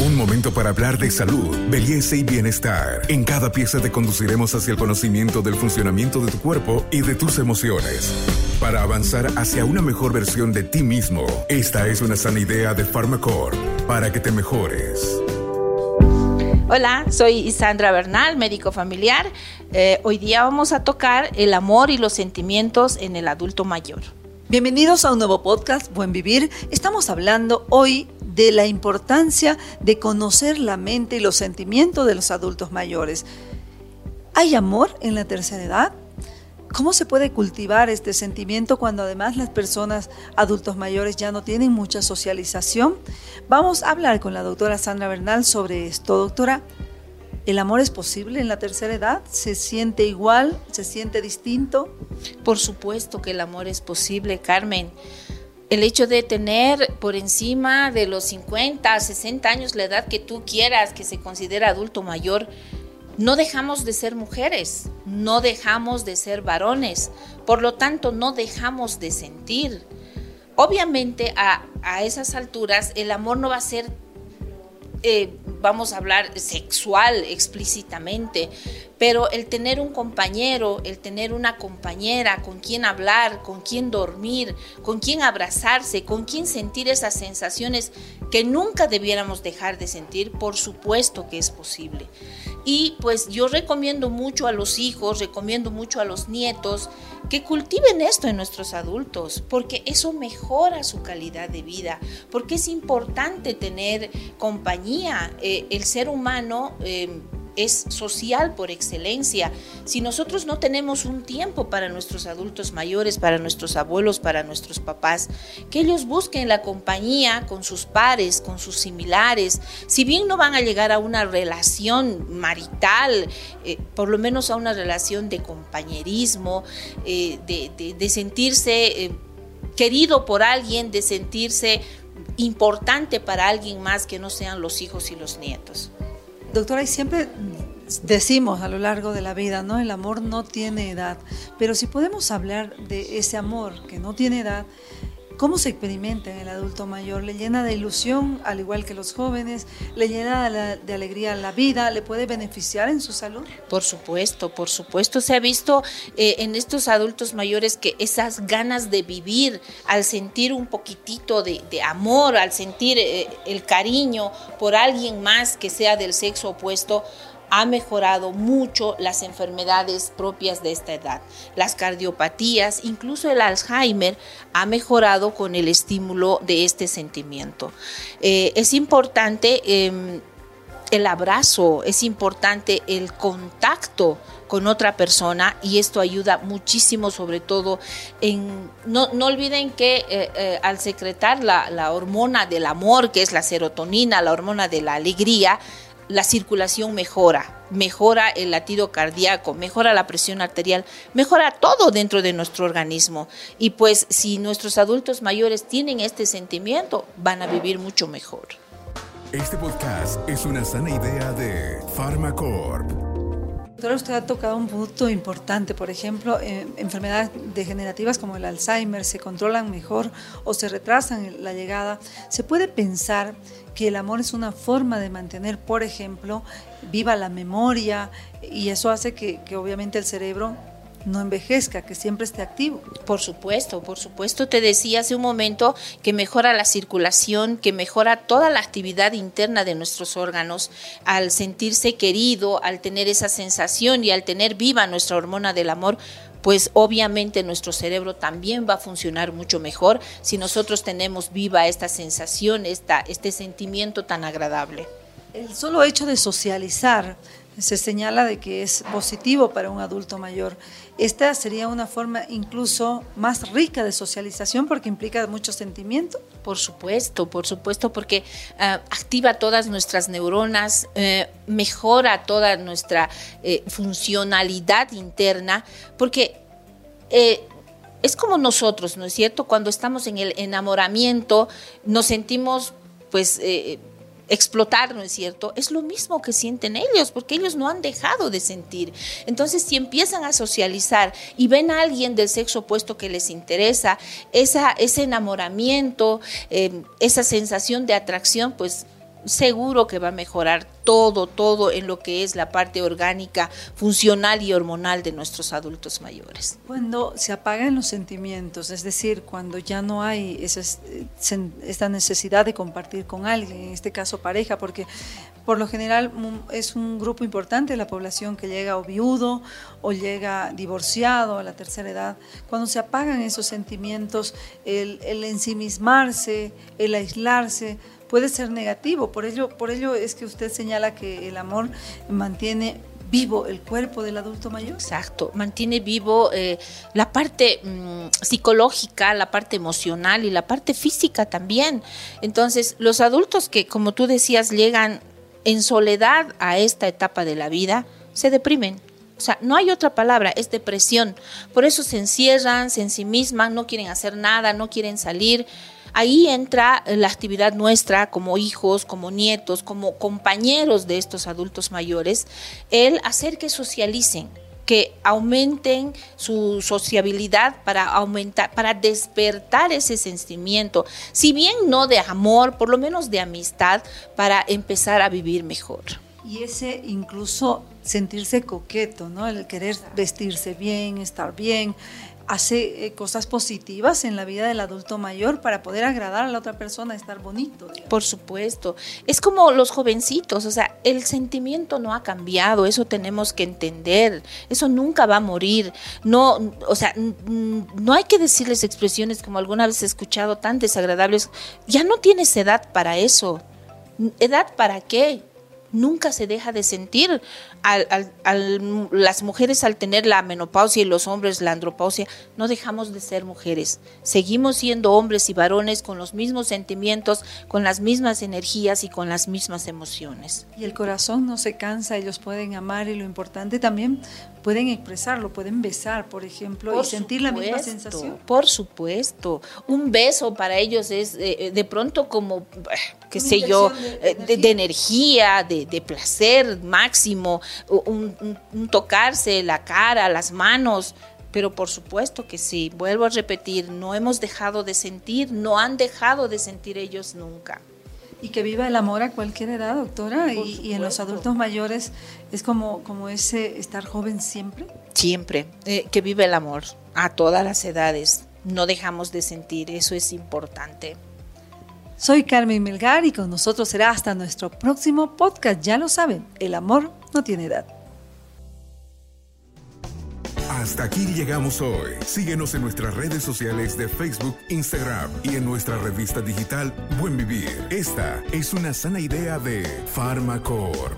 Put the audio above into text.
Un momento para hablar de salud, belleza y bienestar. En cada pieza te conduciremos hacia el conocimiento del funcionamiento de tu cuerpo y de tus emociones. Para avanzar hacia una mejor versión de ti mismo, esta es una sana idea de Pharmacorp para que te mejores. Hola, soy Sandra Bernal, médico familiar. Eh, hoy día vamos a tocar el amor y los sentimientos en el adulto mayor. Bienvenidos a un nuevo podcast, Buen Vivir. Estamos hablando hoy de la importancia de conocer la mente y los sentimientos de los adultos mayores. ¿Hay amor en la tercera edad? ¿Cómo se puede cultivar este sentimiento cuando además las personas adultos mayores ya no tienen mucha socialización? Vamos a hablar con la doctora Sandra Bernal sobre esto. Doctora, ¿el amor es posible en la tercera edad? ¿Se siente igual? ¿Se siente distinto? Por supuesto que el amor es posible, Carmen. El hecho de tener por encima de los 50, 60 años la edad que tú quieras, que se considera adulto mayor, no dejamos de ser mujeres, no dejamos de ser varones, por lo tanto no dejamos de sentir. Obviamente a, esas alturas el amor no va a ser, eh, vamos a hablar sexual explícitamente, pero el tener un compañero, el tener una compañera con quien hablar, con quien dormir, con quien abrazarse, con quien sentir esas sensaciones que nunca debiéramos dejar de sentir, por supuesto que es posible. Y pues yo recomiendo mucho a los hijos, recomiendo mucho a los nietos que cultiven esto en nuestros adultos, porque eso mejora su calidad de vida, porque es importante tener compañía. Eh, el ser humano... Eh, es social por excelencia. Si nosotros no tenemos un tiempo para nuestros adultos mayores, para nuestros abuelos, para nuestros papás, que ellos busquen la compañía con sus pares, con sus similares, si bien no van a llegar a una relación marital, eh, por lo menos a una relación de compañerismo, eh, de, sentirse eh, querido por alguien, de sentirse importante para alguien más que no sean los hijos y los nietos. Doctora, y siempre decimos a lo largo de la vida, ¿no? El amor no tiene edad, pero si podemos hablar de ese amor que no tiene edad, ¿Cómo se experimenta en el adulto mayor? ¿Le llena de ilusión, al igual que los jóvenes? ¿Le llena de, alegría la vida? ¿Le puede beneficiar en su salud? Por supuesto, por supuesto. Se ha visto eh, en estos adultos mayores que esas ganas de vivir, al sentir un poquitito de, amor, al sentir eh, el cariño por alguien más que sea del sexo opuesto, ha mejorado mucho las enfermedades propias de esta edad. Las cardiopatías, incluso el Alzheimer, ha mejorado con el estímulo de este sentimiento. Eh, es importante em, el abrazo, es importante el contacto con otra persona y esto ayuda muchísimo sobre todo en no, olviden que eh, eh, al secretar la, la hormona del amor que es la serotonina la hormona de la alegría la circulación mejora, mejora el latido cardíaco, mejora la presión arterial, mejora todo dentro de nuestro organismo. Y pues si nuestros adultos mayores tienen este sentimiento, van a vivir mucho mejor. Este podcast es una sana idea de Pharmacorp. Doctora, usted ha tocado un punto importante, por ejemplo, eh, enfermedades degenerativas como el Alzheimer se controlan mejor o se retrasan la llegada. ¿Se puede pensar que el amor es una forma de mantener, por ejemplo, viva la memoria y eso hace que, obviamente el cerebro no envejezca, que siempre esté activo. Por supuesto, por supuesto. Te decía hace un momento que mejora la circulación, que mejora toda la actividad interna de nuestros órganos al sentirse querido, al tener esa sensación y al tener viva nuestra hormona del amor pues obviamente nuestro cerebro también va a funcionar mucho mejor si nosotros tenemos viva esta sensación, esta, este sentimiento tan agradable. El solo hecho de socializar se señala de que es positivo para un adulto mayor. Esta sería una forma incluso más rica de socialización porque implica mucho sentimiento. Por supuesto, por supuesto, porque ah, activa todas nuestras neuronas, eh, mejora toda nuestra eh, funcionalidad interna, porque eh, es como nosotros, ¿no es cierto? Cuando estamos en el enamoramiento, nos sentimos pues explotar, ¿no es cierto? Es lo mismo que sienten ellos, porque ellos no han dejado de sentir. Entonces, si empiezan a socializar y ven a alguien del sexo opuesto que les interesa, esa, ese enamoramiento, em, esa sensación de atracción, pues seguro que va a mejorar todo, todo en lo que es la parte orgánica, funcional y hormonal de nuestros adultos mayores. Cuando se apagan los sentimientos, es decir, cuando ya no hay esta necesidad de compartir con alguien, en este caso pareja, porque por lo general es un grupo importante de la población que llega o viudo o llega divorciado a la tercera edad, cuando se apagan esos sentimientos, el, el ensimismarse, el aislarse, puede ser negativo. Por ello, por ello es que usted señala que el amor mantiene vivo el cuerpo del adulto mayor. Exacto, mantiene vivo eh, la parte mm, psicológica, la parte emocional y la parte física también. Entonces, los adultos que, como tú decías, llegan en soledad a esta etapa de la vida, se deprimen. O sea, no hay otra palabra, es depresión. Por eso se encierran, se ensimisman, no quieren hacer nada, no quieren salir. Ahí entra la actividad nuestra como hijos, como nietos, como compañeros de estos adultos mayores, el hacer que socialicen, que aumenten su sociabilidad para aumentar, para despertar ese sentimiento, si bien no de amor, por lo menos de amistad, para empezar a vivir mejor. Y ese incluso sentirse coqueto, ¿no? El querer vestirse bien, estar bien, hace eh, cosas positivas en la vida del adulto mayor para poder agradar a la otra persona, estar bonito. Por supuesto. Es como los jovencitos, o sea, el sentimiento no ha cambiado, eso tenemos que entender, eso nunca va a morir. No, o sea, no hay que decirles expresiones como alguna vez he escuchado tan desagradables, ya no tienes edad para eso. ¿Edad para qué? nunca se deja de sentir. Las mujeres al tener la menopausia y los hombres la andropausia, no dejamos de ser mujeres. Seguimos siendo hombres y varones con los mismos sentimientos, con las mismas energías y con las mismas emociones. Y el corazón no se cansa, ellos pueden amar y lo importante también pueden expresarlo, pueden besar, por ejemplo, y sentir la misma sensación. Por supuesto. Un beso para ellos es eh, de pronto como, qué sé yo, de, eh, energía, de, placer máximo, un, tocarse la cara, las manos. Pero por supuesto que sí, vuelvo a repetir, no hemos dejado de sentir, no han dejado de sentir ellos nunca. Y que viva el amor a cualquier edad, doctora. Y, en los adultos mayores es como, como ese estar joven siempre. Siempre. Eh, que viva el amor a todas las edades. No dejamos de sentir, eso es importante. Soy Carmen Melgar y con nosotros será hasta nuestro próximo podcast. Ya lo saben, el amor no tiene edad. Hasta aquí llegamos hoy. Síguenos en nuestras redes sociales de Facebook, Instagram y en nuestra revista digital Buen Vivir. Esta es una sana idea de Farmacor.